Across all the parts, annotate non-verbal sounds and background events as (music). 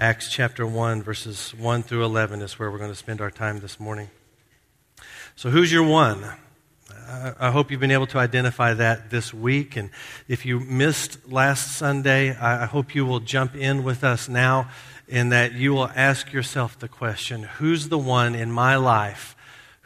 Acts chapter 1, verses 1 through 11 is where we're going to spend our time this morning. So, who's your one? I hope you've been able to identify that this week. And if you missed last Sunday, I hope you will jump in with us now in that you will ask yourself the question who's the one in my life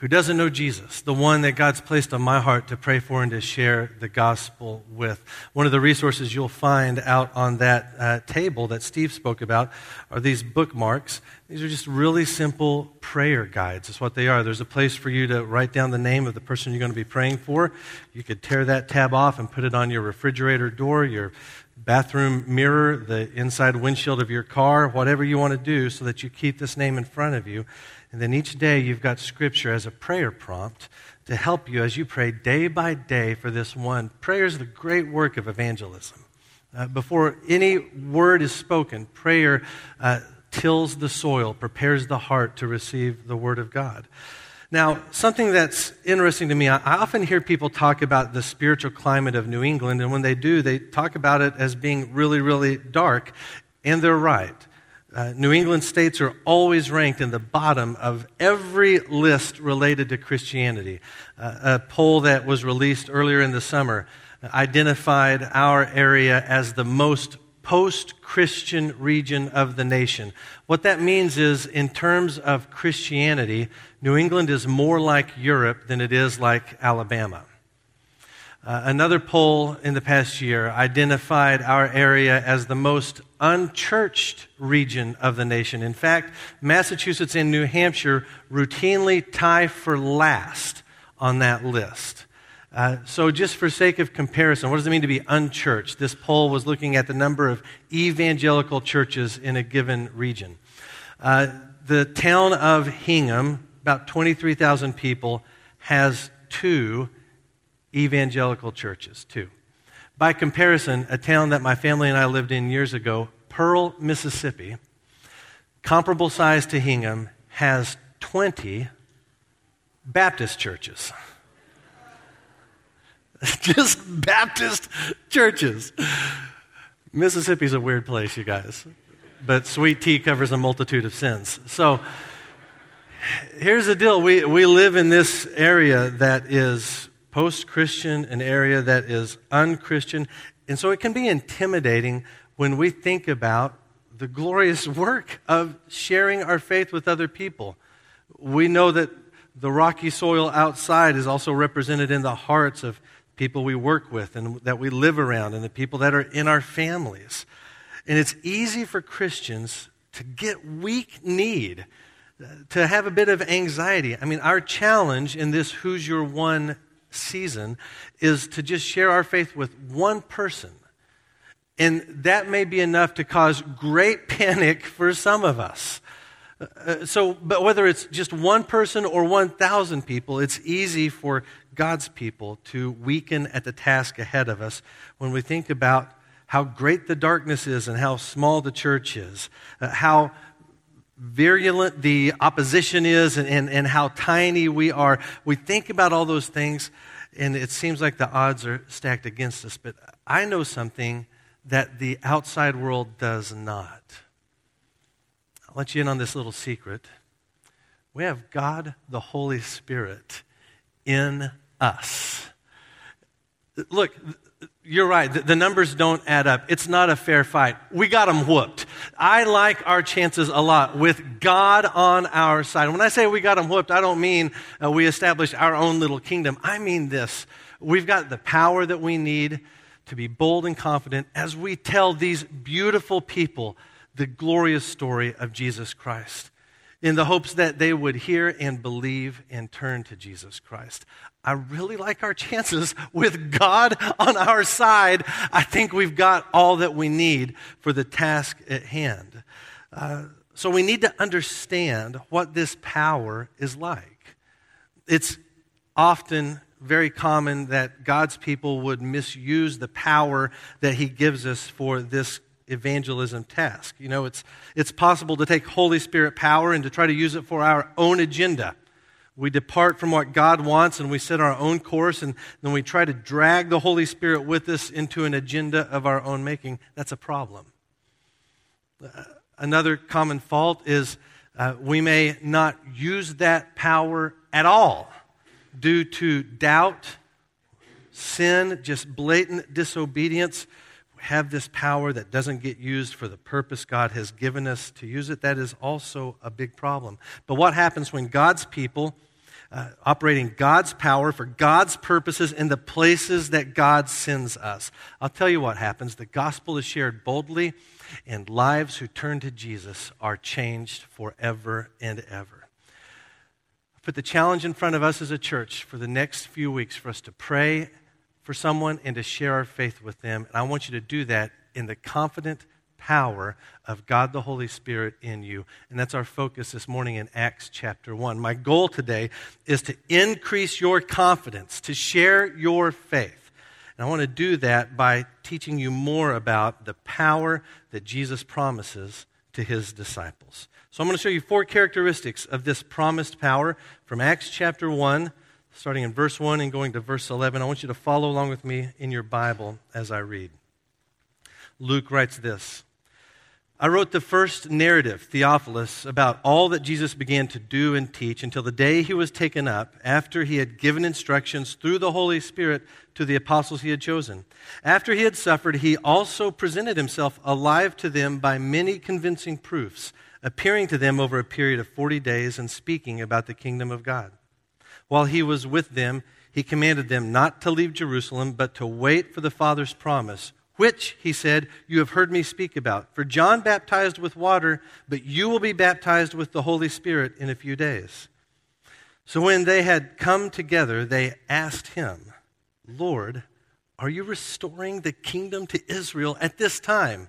who doesn't know Jesus, the one that God's placed on my heart to pray for and to share the gospel with. One of the resources you'll find out on that uh, table that Steve spoke about are these bookmarks. These are just really simple prayer guides, is what they are. There's a place for you to write down the name of the person you're going to be praying for. You could tear that tab off and put it on your refrigerator door, your bathroom mirror, the inside windshield of your car, whatever you want to do so that you keep this name in front of you. And then each day you've got scripture as a prayer prompt to help you as you pray day by day for this one. Prayer is the great work of evangelism. Uh, before any word is spoken, prayer uh, tills the soil, prepares the heart to receive the word of God. Now, something that's interesting to me, I often hear people talk about the spiritual climate of New England, and when they do, they talk about it as being really, really dark, and they're right. Uh, New England states are always ranked in the bottom of every list related to Christianity. Uh, a poll that was released earlier in the summer identified our area as the most post Christian region of the nation. What that means is, in terms of Christianity, New England is more like Europe than it is like Alabama. Uh, another poll in the past year identified our area as the most unchurched region of the nation. In fact, Massachusetts and New Hampshire routinely tie for last on that list. Uh, so, just for sake of comparison, what does it mean to be unchurched? This poll was looking at the number of evangelical churches in a given region. Uh, the town of Hingham, about 23,000 people, has two evangelical churches, too. By comparison, a town that my family and I lived in years ago, Pearl, Mississippi, comparable size to Hingham, has 20 Baptist churches. (laughs) Just Baptist churches. Mississippi's a weird place, you guys. But sweet tea covers a multitude of sins. So here's the deal we, we live in this area that is post Christian, an area that is unchristian. And so it can be intimidating when we think about the glorious (laughs) work of sharing our faith with other people. We know that the rocky soil outside is also represented in the hearts of people we work with and that we live around and the people that are in our families. And it's easy for Christians to get weak need, uh, to have a bit of anxiety. I mean, our challenge in this Who's Your One season is to just share our faith with one person. And that may be enough to cause great (laughs) panic for some of us. Uh, so, but whether it's just one person or 1,000 people, it's easy for God's people to weaken at the task ahead of us when we think about how great the darkness is and how small the church is, uh, how virulent the opposition is and, and, and how tiny we are. We think about all those things, and it seems like the odds are stacked against us. But I know something that the outside world does not. I'll let you in on this little secret. We have God the Holy Spirit in us. Look, you're right. The, numbers don't add up. It's not a fair fight. We got them whooped. I like our chances a lot with God on our side. When I say we got them whooped, I don't mean uh, we established our own little kingdom. I mean this. We've got the power that we need to be bold and confident as we tell these beautiful people the glorious story of Jesus Christ in the hopes that they would hear and believe and turn to Jesus Christ. I really like our chances with God on our side. I think we've got all that we need for the task at hand. Uh, so we need to understand what this power is like. It's often very common that God's people would misuse the power that He gives us for this evangelism task. You know, it's, it's possible to take Holy Spirit power and to try to use it for our own agenda. We depart from what God wants and we set our own course, and then we try to drag the Holy Spirit with us into an agenda of our own making. That's a problem. Uh, Another common fault is uh, we may not use that power at all due to doubt, sin, just blatant disobedience. Have this power that doesn't get used for the purpose God has given us to use it. That is also a big problem. But what happens when God's people, uh, operating God's power for God's purposes in the places that God sends us? I'll tell you what happens. The gospel is shared boldly and lives who turn to Jesus are changed forever and ever. I put the challenge in front of us as a church for the next few weeks for us to pray for someone and to share our faith with them. And I want you to do that in the confident power of God the Holy Spirit in you. And that's our focus this morning in Acts chapter 1. My goal today is to increase your confidence, to share your faith. And I want to do that by teaching you more about the power that Jesus promises to his disciples. So I'm going to show you four characteristics of this promised power from Acts chapter 1, starting in verse 1 and going to verse 11. I want you to follow along with me in your Bible as I read. Luke writes this I wrote the first narrative, Theophilus, about all that Jesus began to do and teach until the day he was taken up, after he had given instructions through the Holy Spirit to the apostles he had chosen. After he had suffered, he also presented himself alive to them by many convincing proofs, appearing to them over a period of 40 days and speaking about the kingdom of God. While he was with them, he commanded them not to leave Jerusalem, but to wait for the Father's promise which, he said, you have heard me speak about. For John baptized with water, but you will be baptized with the Holy Spirit in a few days. So when they had come together, they asked him, Lord, are you restoring the kingdom to Israel at this time?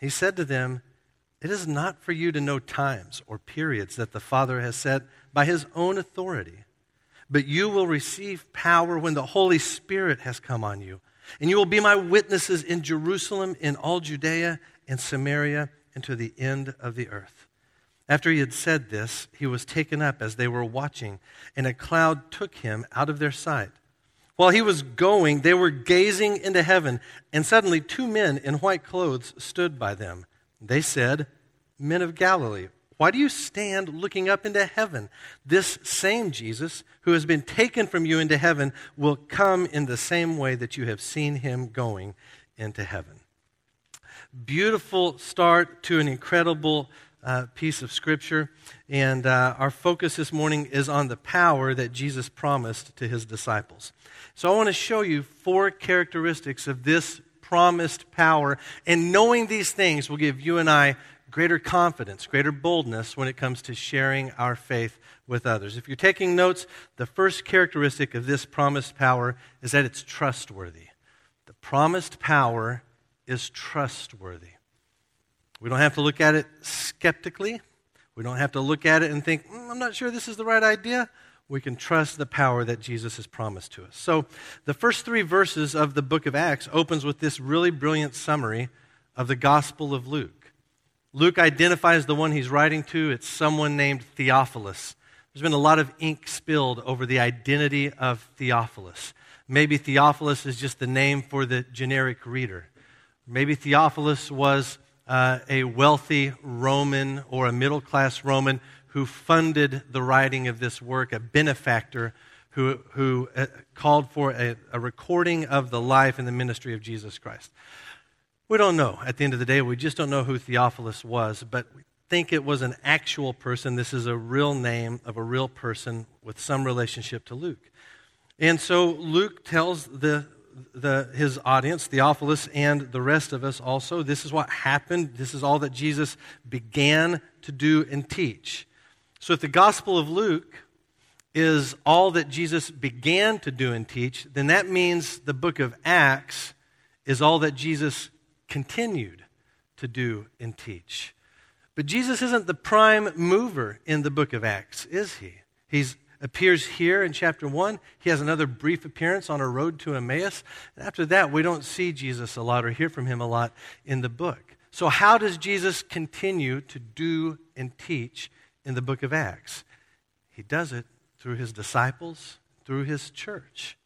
He said to them, It is not for you to know times or periods that the Father has set by his own authority, but you will receive power when the Holy Spirit has come on you and you will be my witnesses in Jerusalem, in all Judea and Samaria, and to the end of the earth. After he had said this, he was taken up as they were watching, and a cloud took him out of their sight. While he was going, they were gazing into heaven, and suddenly two men in white clothes stood by them. They said, Men of Galilee, why do you stand looking up into heaven? This same Jesus, who has been taken from you into heaven, will come in the same way that you have seen him going into heaven. Beautiful start to an incredible uh, piece of scripture. And uh, our focus this morning is on the power that Jesus promised to his disciples. So I want to show you four characteristics of this promised power. And knowing these things will give you and I greater confidence, greater boldness when it comes to sharing our faith with others. If you're taking notes, the first characteristic of this promised power is that it's trustworthy. The promised power is trustworthy. We don't have to look at it skeptically. We don't have to look at it and think, mm, I'm not sure this is the right idea. We can trust the power that Jesus has promised to us. So, the first three verses of the book of Acts opens with this really brilliant summary of the Gospel of Luke. Luke identifies the one he's writing to. It's someone named Theophilus. There's been a lot of ink spilled over the identity of Theophilus. Maybe Theophilus is just the name for the generic reader. Maybe Theophilus was uh, a wealthy Roman or a middle class Roman who funded the writing of this work, a benefactor who, who uh, called for a, a recording of the life and the ministry of Jesus Christ. We don't know. At the end of the day, we just don't know who Theophilus was, but we think it was an actual person. This is a real name of a real person with some relationship to Luke. And so Luke tells the, the, his audience, Theophilus, and the rest of us also, this is what happened. This is all that Jesus began to do and teach. So if the Gospel of Luke is all that Jesus began to do and teach, then that means the book of Acts is all that Jesus continued to do and teach. But Jesus isn't the prime mover in the book of Acts, is he? He appears here in chapter 1. He has another brief appearance on a road to Emmaus. And after that, we don't see Jesus a lot or hear from him a lot in the book. So, how does Jesus continue to do and teach in the book of Acts? He does it through his disciples, through his church.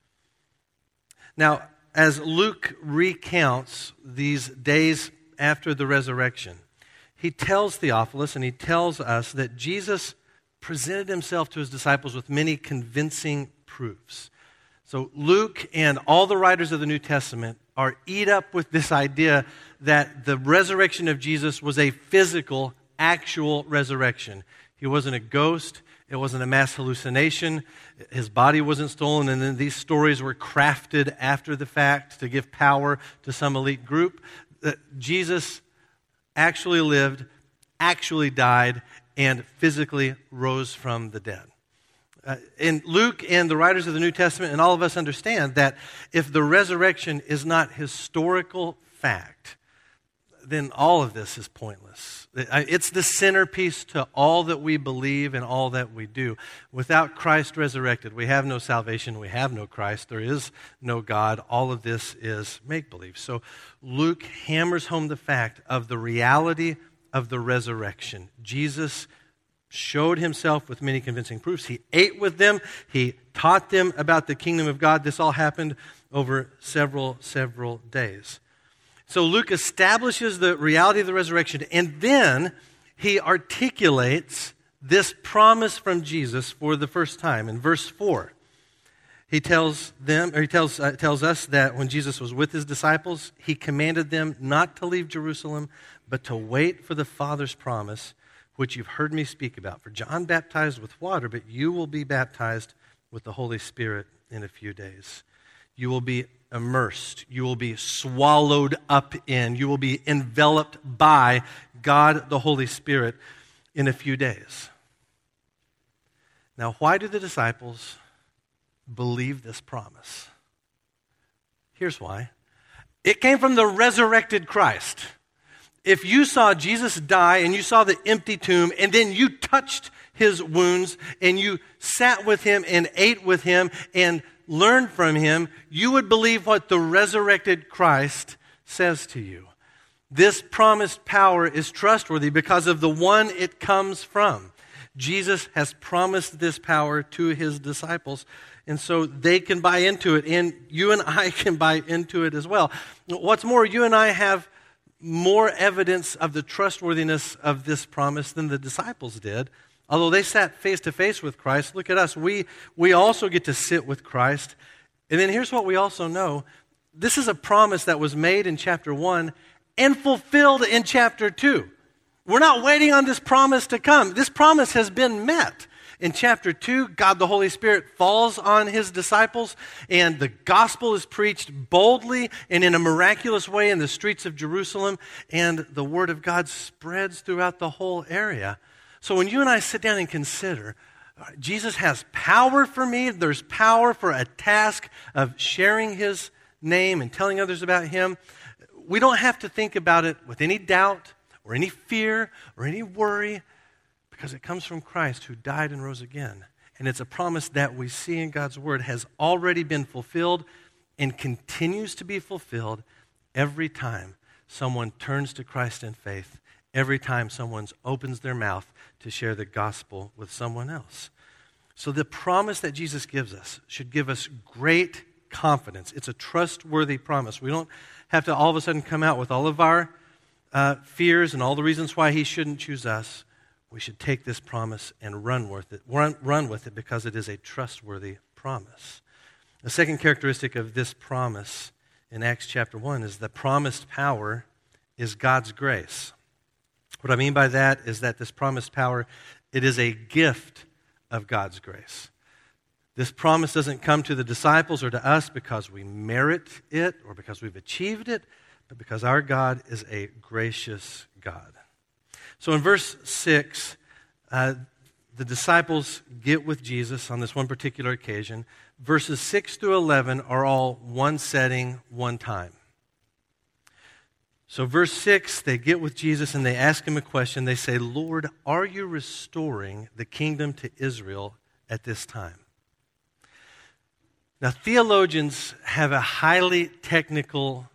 Now, as Luke recounts these days after the resurrection, he tells Theophilus and he tells us that Jesus presented himself to his disciples with many convincing proofs. So, Luke and all the writers of the New Testament are eat up with this idea that the resurrection of Jesus was a physical, actual resurrection. He wasn't a ghost, it wasn't a mass hallucination, his body wasn't stolen, and then these stories were crafted after the fact to give power to some elite group. That Jesus actually lived, actually died, and physically rose from the dead. Uh, and Luke and the writers of the New Testament and all of us understand that if the resurrection is not historical fact, then all of this is pointless. It's the centerpiece to all that we believe and all that we do. Without Christ resurrected, we have no salvation, we have no Christ, there is no God. All of this is make believe. So Luke hammers home the fact of the reality of the resurrection. Jesus showed himself with many convincing proofs. He ate with them, he taught them about the kingdom of God. This all happened over several, several days. So Luke establishes the reality of the resurrection, and then he articulates this promise from Jesus for the first time in verse 4. He tells them, or he tells, uh, tells us that when Jesus was with his disciples, he commanded them not to leave Jerusalem, but to wait for the Father's promise, which you've heard me speak about. For John baptized with water, but you will be baptized with the Holy Spirit in a few days. You will be immersed. You will be swallowed up in. You will be enveloped by God the Holy Spirit in a few days. Now, why do the disciples believe this promise? Here's why it came from the resurrected Christ. If you saw Jesus die and you saw the empty tomb and then you touched his wounds and you sat with him and ate with him and learn from him, you would believe what the resurrected Christ says to you. This promised power is trustworthy because of the one it comes from. Jesus has promised this power to his disciples, and so they can buy into it, and you and I (laughs) can buy into it as well. What's more, you and I have more evidence of the trustworthiness of this promise than the disciples did Although they sat face to face with Christ, look at us. We, we also get to sit with Christ. And then here's what we also know this is a promise that was made in chapter 1 and fulfilled in chapter 2. We're not waiting on this promise to come. This promise has been met. In chapter 2, God the Holy Spirit falls on his disciples, and the gospel is preached boldly and in a miraculous way in the streets of Jerusalem, and the word of God spreads throughout the whole area. So when you and I sit down and consider, uh, Jesus has power for me, there's power for a task of sharing his name and telling others about him. We don't have to think about it with any doubt or any fear or any worry because it comes from Christ who died and rose again. And it's a promise that we see in God's word has already been fulfilled and continues to be fulfilled every time someone turns to Christ in faith, every time someone opens their mouth to share the gospel with someone else. So, the promise that Jesus gives us should give us great confidence. It's a trustworthy promise. We don't have to all of a sudden come out with all of our uh, fears and all the reasons why He shouldn't choose us. We should take this promise and run with it, run, run with it because it is a trustworthy promise. The second characteristic of this promise in Acts chapter 1 is the promised power is God's grace. What I mean by that is that this promised power, it is a gift of God's grace. This promise doesn't come to the disciples or to us because we merit it or because we've achieved it, but because our God is a gracious God. So in verse 6, uh, the disciples get with Jesus on this one particular occasion. Verses 6 through 11 are all one setting, one time. So, verse 6, they get with Jesus and they ask him a question. They say, Lord, are you restoring the kingdom to Israel at this time? Now, theologians have a highly technical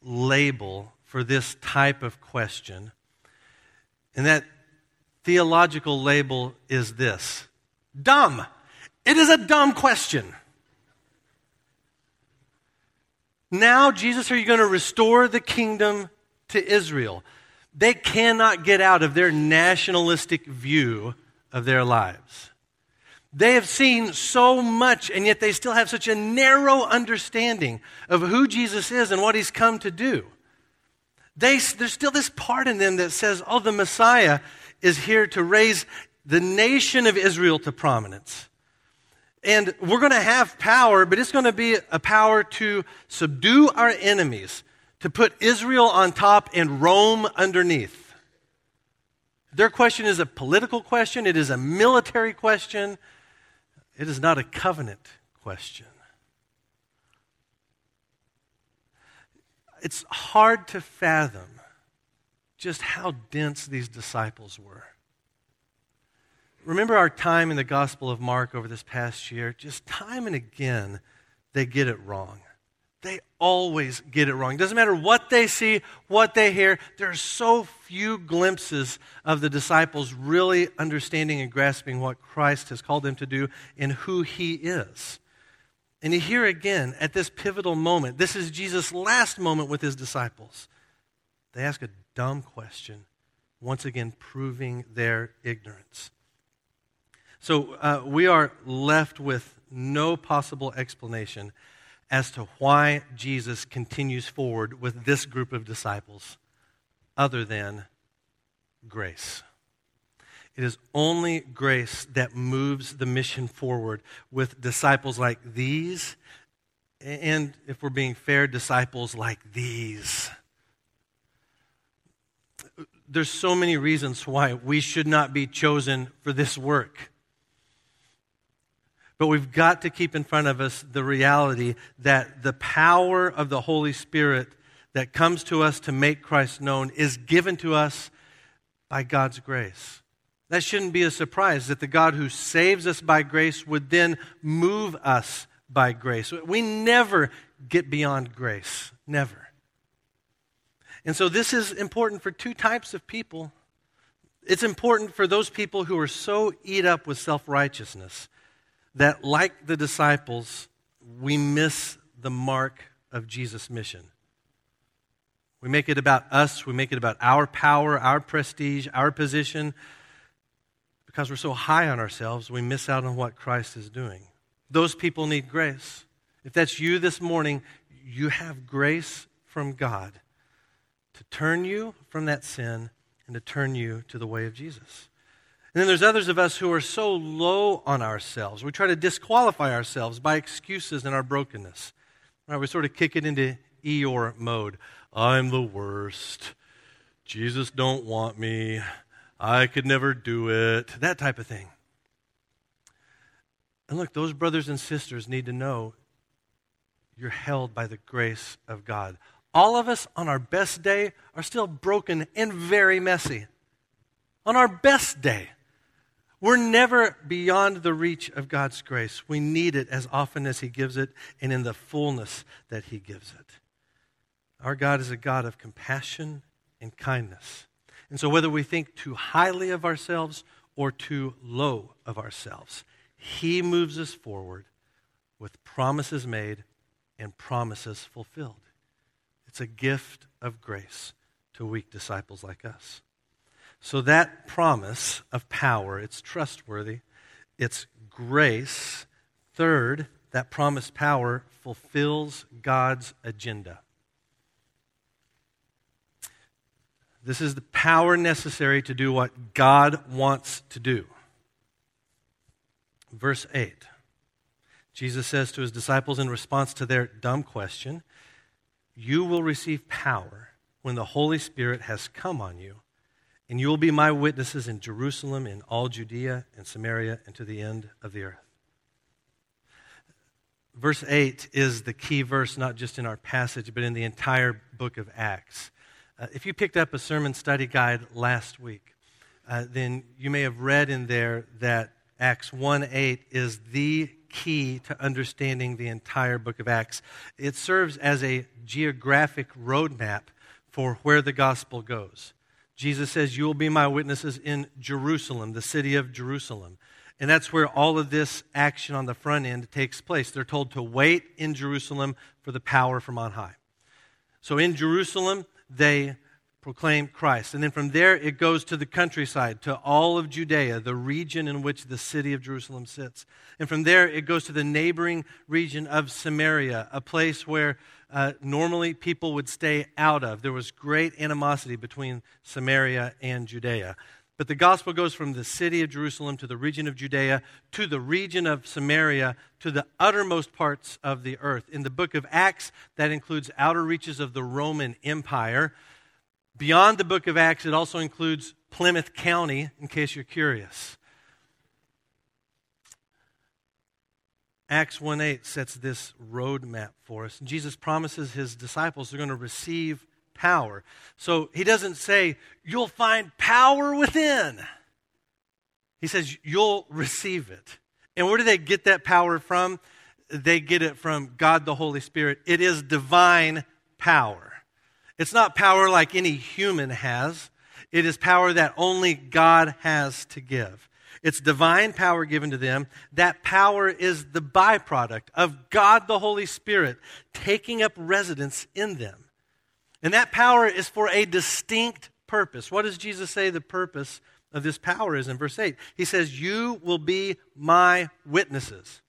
label for this type of question. And that theological label is this dumb. It is a dumb question. Now, Jesus, are you going to restore the kingdom to Israel? They cannot get out of their nationalistic view of their lives. They have seen so much, and yet they still have such a narrow understanding of who Jesus is and what he's come to do. They, there's still this part in them that says, oh, the Messiah is here to raise the nation of Israel to prominence. And we're going to have power, but it's going to be a power to subdue our enemies, to put Israel on top and Rome underneath. Their question is a political question, it is a military question, it is not a covenant question. It's hard to fathom just how dense these disciples were. Remember our time in the Gospel of Mark over this past year? Just time and again, they get it wrong. They always get it wrong. It doesn't matter what they see, what they hear. There are so few glimpses of the disciples really understanding and grasping what Christ has called them to do and who he is. And here again, at this pivotal moment, this is Jesus' last moment with his disciples. They ask a dumb question, once again proving their ignorance. So uh, we are left with no possible explanation as to why Jesus continues forward with this group of disciples other than grace. It is only grace that moves the mission forward with disciples like these, and if we're being fair, disciples like these there's so many reasons why we should not be chosen for this work. But we've got to keep in front of us the reality that the power of the Holy Spirit that comes to us to make Christ known is given to us by God's grace. That shouldn't be a surprise that the God who saves us by grace would then move us by grace. We never get beyond grace. Never. And so this is important for two types of people. It's important for those people who are so eat up with self righteousness that, like the disciples, we miss the mark of Jesus' mission. We make it about us, we make it about our power, our prestige, our position. Because we're so high on ourselves, we miss out on what Christ is doing. Those people need grace. If that's you this morning, you have grace from God to turn you from that sin and to turn you to the way of Jesus. And then there's others of us who are so low on ourselves. We try to disqualify ourselves by excuses and our brokenness. Right, we sort of kick it into Eeyore mode. I'm the worst. Jesus don't want me. I could never do it. That type of thing. And look, those brothers and sisters need to know you're held by the grace of God. All of us on our best day are still broken and very messy. On our best day. We're never beyond the reach of God's grace. We need it as often as He gives it and in the fullness that He gives it. Our God is a God of compassion and kindness. And so, whether we think too highly of ourselves or too low of ourselves, He moves us forward with promises made and promises fulfilled. It's a gift of grace to weak disciples like us. So that promise of power, it's trustworthy, it's grace. Third, that promised power fulfills God's agenda. This is the power necessary to do what God wants to do. Verse 8. Jesus says to his disciples in response to their dumb question, you will receive power when the Holy Spirit has come on you, and you will be my witnesses in Jerusalem, in all Judea and Samaria, and to the end of the earth. Verse 8 is the key verse, not just in our passage, but in the entire book of Acts. Uh, if you picked up a sermon study guide last week, uh, then you may have read in there that Acts 1 8 is the key to understanding the entire book of Acts. It serves as a geographic roadmap for where the gospel goes. Jesus says, You will be my witnesses in Jerusalem, the city of Jerusalem. And that's where all of this action on the front end takes place. They're told to wait in Jerusalem for the power from on high. So in Jerusalem, they proclaim Christ. And then from there, it goes to the countryside, to all of Judea, the region in which the city of Jerusalem sits. And from there, it goes to the neighboring region of Samaria, a place where uh, normally people would stay out of. There was great animosity between Samaria and Judea. But the gospel goes from the city of Jerusalem to the region of Judea to the region of Samaria to the uttermost parts of the earth. In the book of Acts, that includes outer reaches of the Roman Empire. Beyond the book of Acts, it also includes Plymouth County, in case you're curious. Acts 1 8 sets this roadmap for us. And Jesus promises his disciples they're going to receive power. So he doesn't say, You'll find power within. He says, You'll receive it. And where do they get that power from? They get it from God the Holy Spirit. It is divine power. It's not power like any human has, it is power that only God has to give. It's divine power given to them. That power is the byproduct of God the Holy Spirit taking up residence in them. And that power is for a distinct purpose. What does Jesus say the purpose of this power is in verse 8? He says, You will be my witnesses.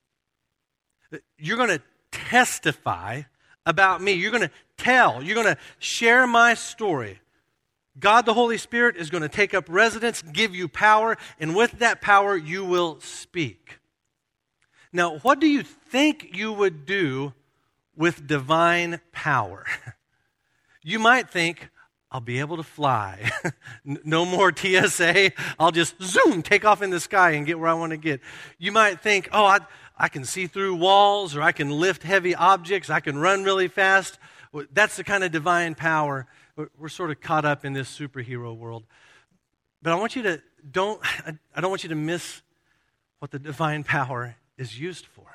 You're going to testify about me. You're going to tell, you're going to share my story. God the Holy Spirit is going to take up residence, give you power, and with that power, you will speak. Now, what do you think you would do with divine power? (laughs) You might think, I'll be able to fly. (laughs) no more TSA. I'll just zoom, take off in the sky and get where I want to get. You might think, oh, I, I can see through walls or I can lift heavy objects. I can run really fast. That's the kind of divine power. We're sort of caught up in this superhero world. But I want you to don't I don't want you to miss what the divine power is used for.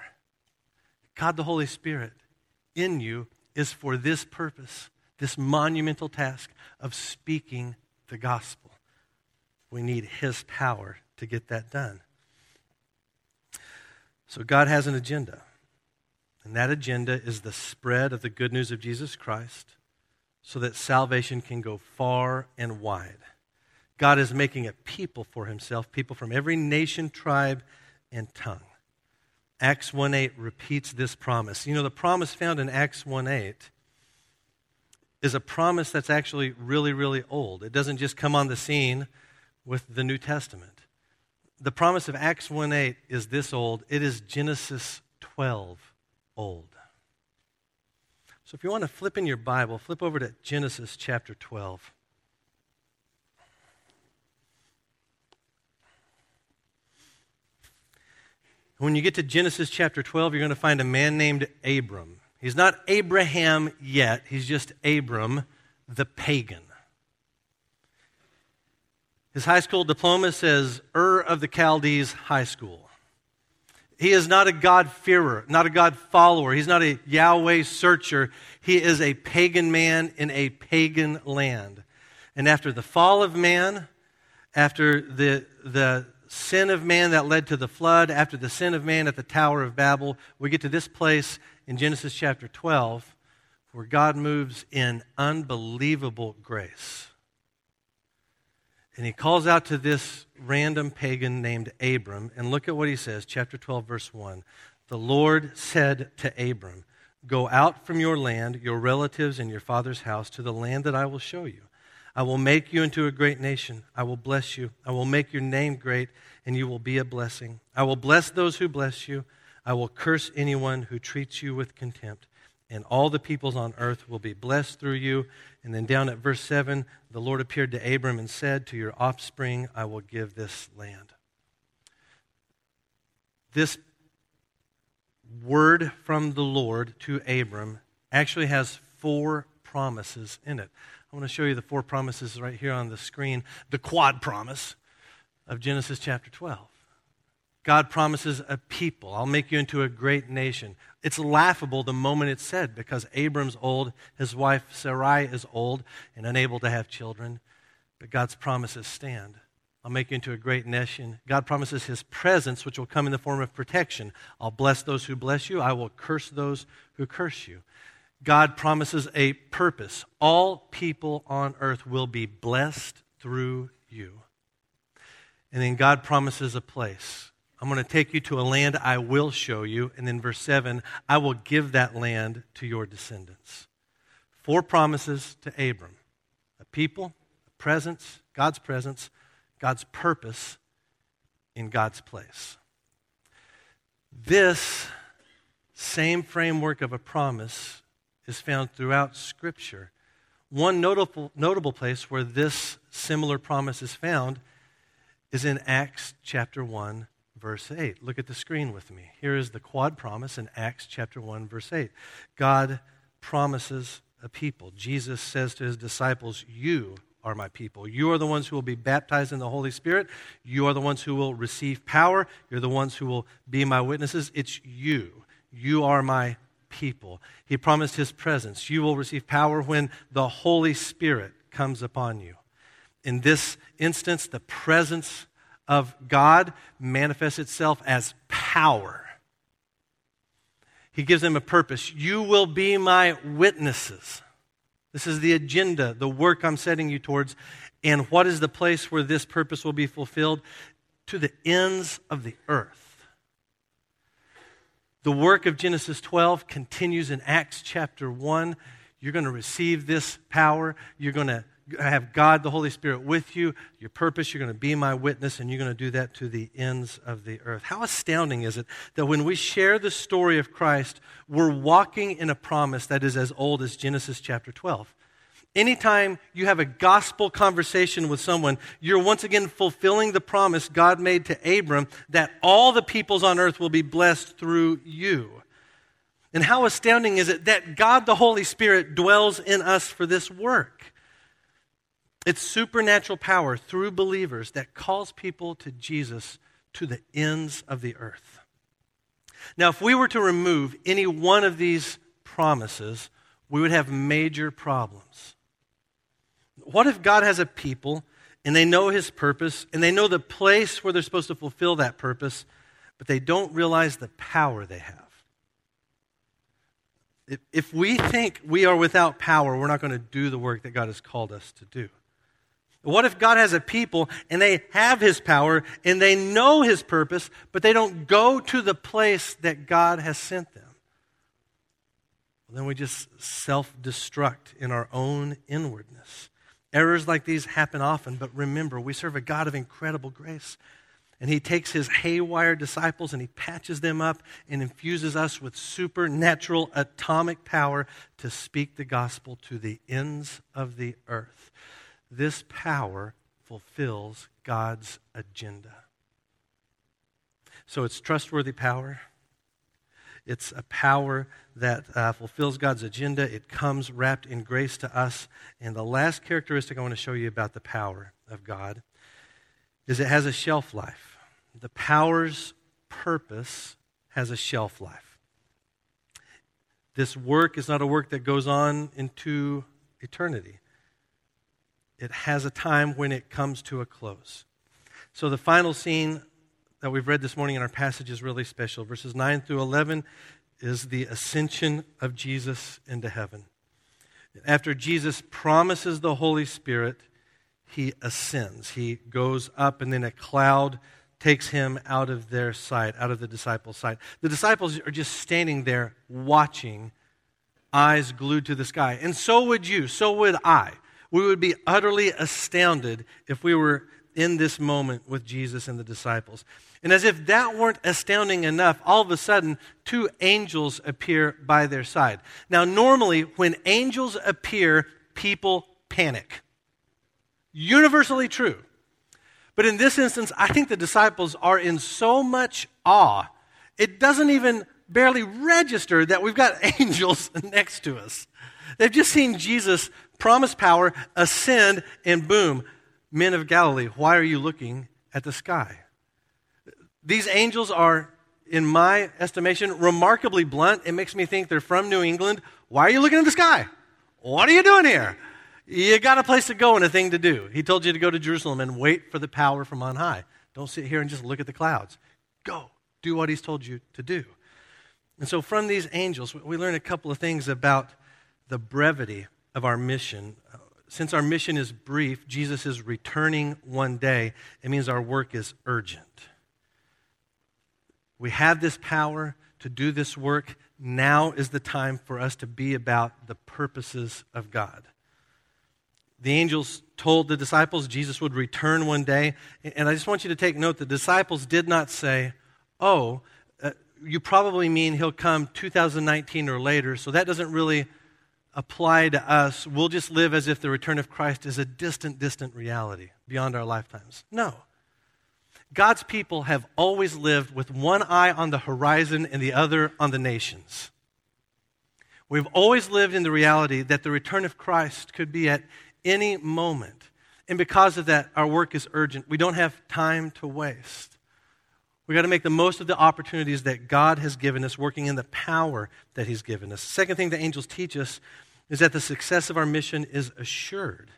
God the Holy Spirit in you is for this purpose, this monumental task of speaking the gospel. We need his power to get that done. So God has an agenda. And that agenda is the spread of the good news of Jesus Christ so that salvation can go far and wide. God is making a people for himself, people from every nation, tribe, and tongue. Acts 1:8 repeats this promise. You know, the promise found in Acts 1:8 is a promise that's actually really, really old. It doesn't just come on the scene with the New Testament. The promise of Acts 1:8 is this old. It is Genesis 12 old. So if you want to flip in your Bible, flip over to Genesis chapter 12. When you get to Genesis chapter 12, you're going to find a man named Abram. He's not Abraham yet, he's just Abram, the pagan. His high school diploma says Ur of the Chaldees High School. He is not a God-fearer, not a God follower. He's not a Yahweh searcher. He is a pagan man in a pagan land. And after the fall of man, after the, the sin of man that led to the flood, after the sin of man at the Tower of Babel, we get to this place in Genesis chapter 12 where God moves in unbelievable grace. And he calls out to this random pagan named Abram. And look at what he says, chapter 12, verse 1. The Lord said to Abram, Go out from your land, your relatives, and your father's house to the land that I will show you. I will make you into a great nation. I will bless you. I will make your name great, and you will be a blessing. I will bless those who bless you. I will curse anyone who treats you with contempt and all the peoples on earth will be blessed through you. And then down at verse 7, the Lord appeared to Abram and said, To your offspring I will give this land. This word from the Lord to Abram actually has four promises in it. I want to show you the four promises right here on the screen, the quad promise of Genesis chapter 12. God promises a people. I'll make you into a great nation. It's laughable the moment it's said because Abram's old, his wife Sarai is old and unable to have children. But God's promises stand. I'll make you into a great nation. God promises his presence, which will come in the form of protection. I'll bless those who bless you. I will curse those who curse you. God promises a purpose. All people on earth will be blessed through you. And then God promises a place. I'm going to take you to a land I will show you. And then, verse 7, I will give that land to your descendants. Four promises to Abram a people, a presence, God's presence, God's purpose in God's place. This same framework of a promise is found throughout Scripture. One notable, notable place where this similar promise is found is in Acts chapter 1, verse 8. Look at the screen with me. Here is the quad promise in Acts chapter 1, verse 8. God promises a people. Jesus says to his disciples, You are my people. You are the ones who will be baptized in the Holy Spirit. You are the ones who will receive power. You're the ones who will be my witnesses. It's you. You are my people. He promised his presence. You will receive power when the Holy Spirit comes upon you. In this instance, the presence of God manifests itself as power. He gives them a purpose. You will be my witnesses. This is the agenda, the work I'm setting you towards. And what is the place where this purpose will be fulfilled? To the ends of the earth. The work of Genesis 12 continues in Acts chapter 1. You're going to receive this power. You're going to have God, the Holy Spirit, with you. Your purpose, you're going to be my witness, and you're going to do that to the ends of the earth. How astounding is it that when we share the story of Christ, we're walking in a promise that is as old as Genesis chapter 12? Anytime you have a gospel conversation with someone, you're once again fulfilling the promise God made to Abram that all the peoples on earth will be blessed through you. And how astounding is it that God the Holy Spirit dwells in us for this work? It's supernatural power through believers that calls people to Jesus to the ends of the earth. Now, if we were to remove any one of these promises, we would have major problems. What if God has a people and they know his purpose and they know the place where they're supposed to fulfill that purpose, but they don't realize the power they have? If we think we are without power, we're not going to do the work that God has called us to do. What if God has a people and they have his power and they know his purpose, but they don't go to the place that God has sent them? Well, then we just self destruct in our own inwardness. Errors like these happen often, but remember, we serve a God of incredible grace. And he takes his haywire disciples and he patches them up and infuses us with supernatural atomic power to speak the gospel to the ends of the earth. This power fulfills God's agenda. So it's trustworthy power. It's a power that uh, fulfills God's agenda. It comes wrapped in grace to us. And the last characteristic I want to show you about the power of God is it has a shelf life. The power's purpose has a shelf life. This work is not a work that goes on into eternity it has a time when it comes to a close. So the final scene that we've read this morning in our passage is really special. Verses 9 through 11 is the ascension of Jesus into heaven. After Jesus promises the Holy Spirit, he ascends. He goes up, and then a cloud takes him out of their sight, out of the disciples' sight. The disciples are just standing there watching, eyes glued to the sky. And so would you, so would I. We would be utterly astounded if we were in this moment with Jesus and the disciples. And as if that weren't astounding enough, all of a sudden, two angels appear by their side. Now, normally, when angels appear, people panic. Universally true. But in this instance, I think the disciples are in so much awe, it doesn't even barely register that we've got (laughs) angels next to us. They've just seen Jesus promise power, ascend, and boom, men of Galilee, why are you looking at the sky? These angels are, in my estimation, remarkably blunt. It makes me think they're from New England. Why are you looking at the sky? What are you doing here? You got a place to go and a thing to do. He told you to go to Jerusalem and wait for the power from on high. Don't sit here and just look at the clouds. Go. Do what he's told you to do. And so, from these angels, we learn a couple of things about the brevity of our mission, since our mission is brief, Jesus is returning one day. It means our work is urgent. We have this power to do this work. Now is the time for us to be about the purposes of God. The angels told the disciples Jesus would return one day. And I just want you to take note the disciples did not say, Oh, uh, you probably mean he'll come 2019 or later, so that doesn't really apply to us. We'll just live as if the return of Christ is a distant, distant reality beyond our lifetimes. No. God's people have always lived with one eye on the horizon and the other on the nations. We've always lived in the reality that the return of Christ could be at any moment. And because of that, our work is urgent. We don't have time to waste. We got to make the most of the opportunities that God has given us, working in the power that He's given us. Second thing the angels teach us is that the success of our mission is assured.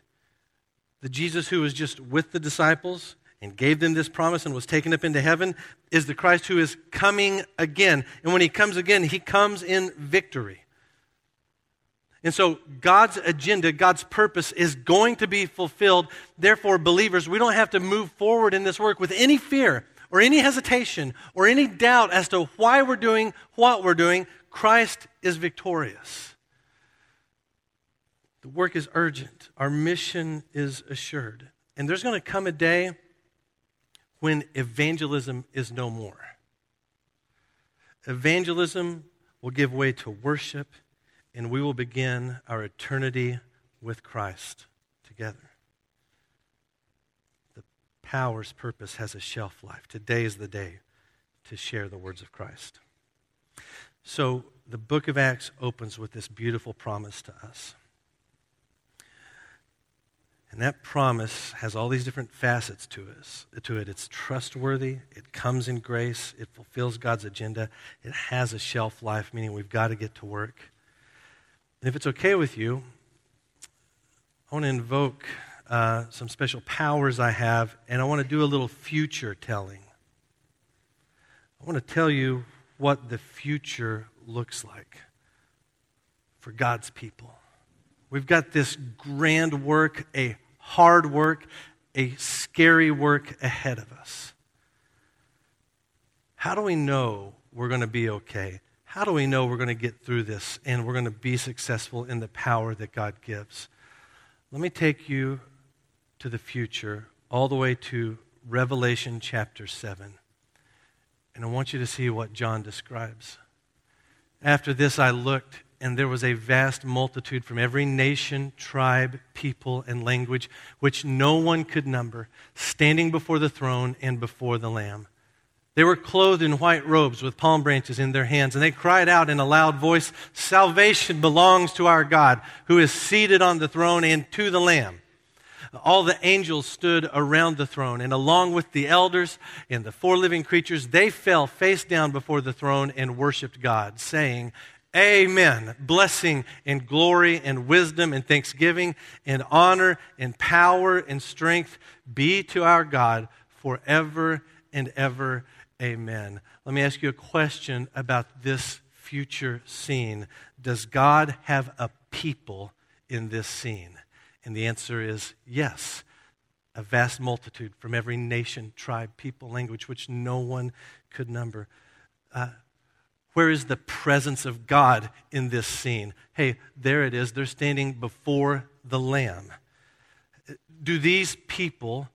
The Jesus who was just with the disciples and gave them this promise and was taken up into heaven is the Christ who is coming again. And when He comes again, He comes in victory. And so God's agenda, God's purpose is going to be fulfilled. Therefore, believers, we don't have to move forward in this work with any fear or any hesitation or any doubt as to why we're doing what we're doing. Christ is victorious. The work is urgent. Our mission is assured. And there's going to come a day when evangelism is no more. Evangelism will give way to worship and we will begin our eternity with Christ together. The power's purpose has a shelf life. Today is the day to share the words of Christ. So the book of Acts opens with this beautiful promise to us. And that promise has all these different facets to, us, to it. It's trustworthy, it comes in grace, it fulfills God's agenda, it has a shelf life, meaning we've got to get to work. And if it's okay with you, I want to invoke uh, some special powers I have, and I want to do a little future telling. I want to tell you what the future looks like for God's people. We've got this grand work, a hard work, a scary work ahead of us. How do we know we're going to be okay? How do we know we're going to get through this and we're going to be successful in the power that God gives? Let me take you to the future, all the way to Revelation chapter 7. And I want you to see what John describes. After this, I looked, and there was a vast multitude from every nation, tribe, people, and language, which no one could number, standing before the throne and before the Lamb. They were clothed in white robes with palm branches in their hands, and they cried out in a loud voice, Salvation belongs to our God, who is seated on the throne and to the Lamb. All the angels stood around the throne, and along with the elders and the four living creatures, they fell face down before the throne and worshiped God, saying, Amen. Blessing and glory and wisdom and thanksgiving and honor and power and strength be to our God forever and ever. Amen. Let me ask you a question about this future scene. Does God have a people in this scene? And the answer is yes. A vast multitude from every nation, tribe, people, language, which no one could number. Uh, where is the presence of God in this scene? Hey, there it is. They're standing before the Lamb. Do these people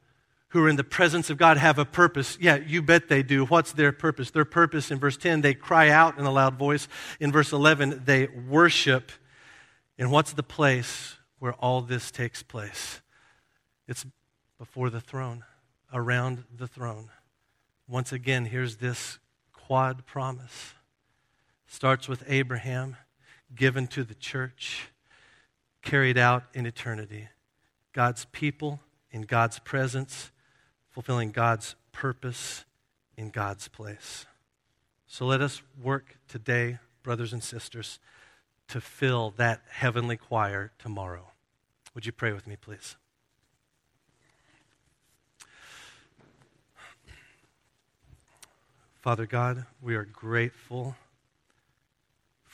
who are in the presence of God have a purpose? Yeah, you bet they do. What's their purpose? Their purpose in verse 10, they cry out in a loud voice. In verse 11, they worship. And what's the place where all this takes place? It's before the throne, around the throne. Once again, here's this quad promise. Starts with Abraham, given to the church, carried out in eternity. God's people in God's presence fulfilling God's purpose in God's place. So let us work today, brothers and sisters, to fill that heavenly choir tomorrow. Would you pray with me, please? Father God, we are grateful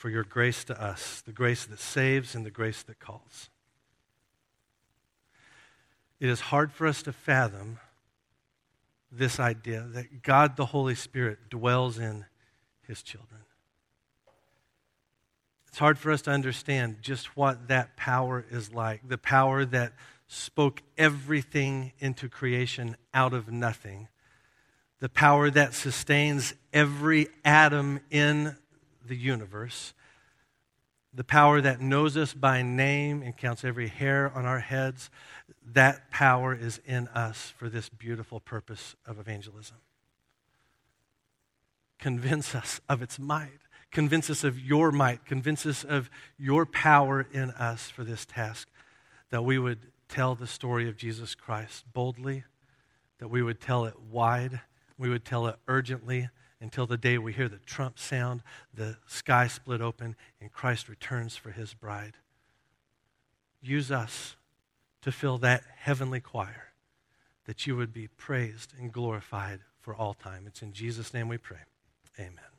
for your grace to us, the grace that saves and the grace that calls. It is hard for us to fathom this idea that God the Holy Spirit dwells in his children. It's hard for us to understand just what that power is like the power that spoke everything into creation out of nothing, the power that sustains every atom in the universe, the power that knows us by name and counts every hair on our heads, that power is in us for this beautiful purpose of evangelism. Convince us of its might. Convince us of your might. Convince us of your power in us for this task, that we would tell the story of Jesus Christ boldly, that we would tell it wide, we would tell it urgently until the day we hear the trump sound, the sky split open, and Christ returns for his bride. Use us to fill that heavenly choir, that you would be praised and glorified for all time. It's in Jesus' name we pray. Amen.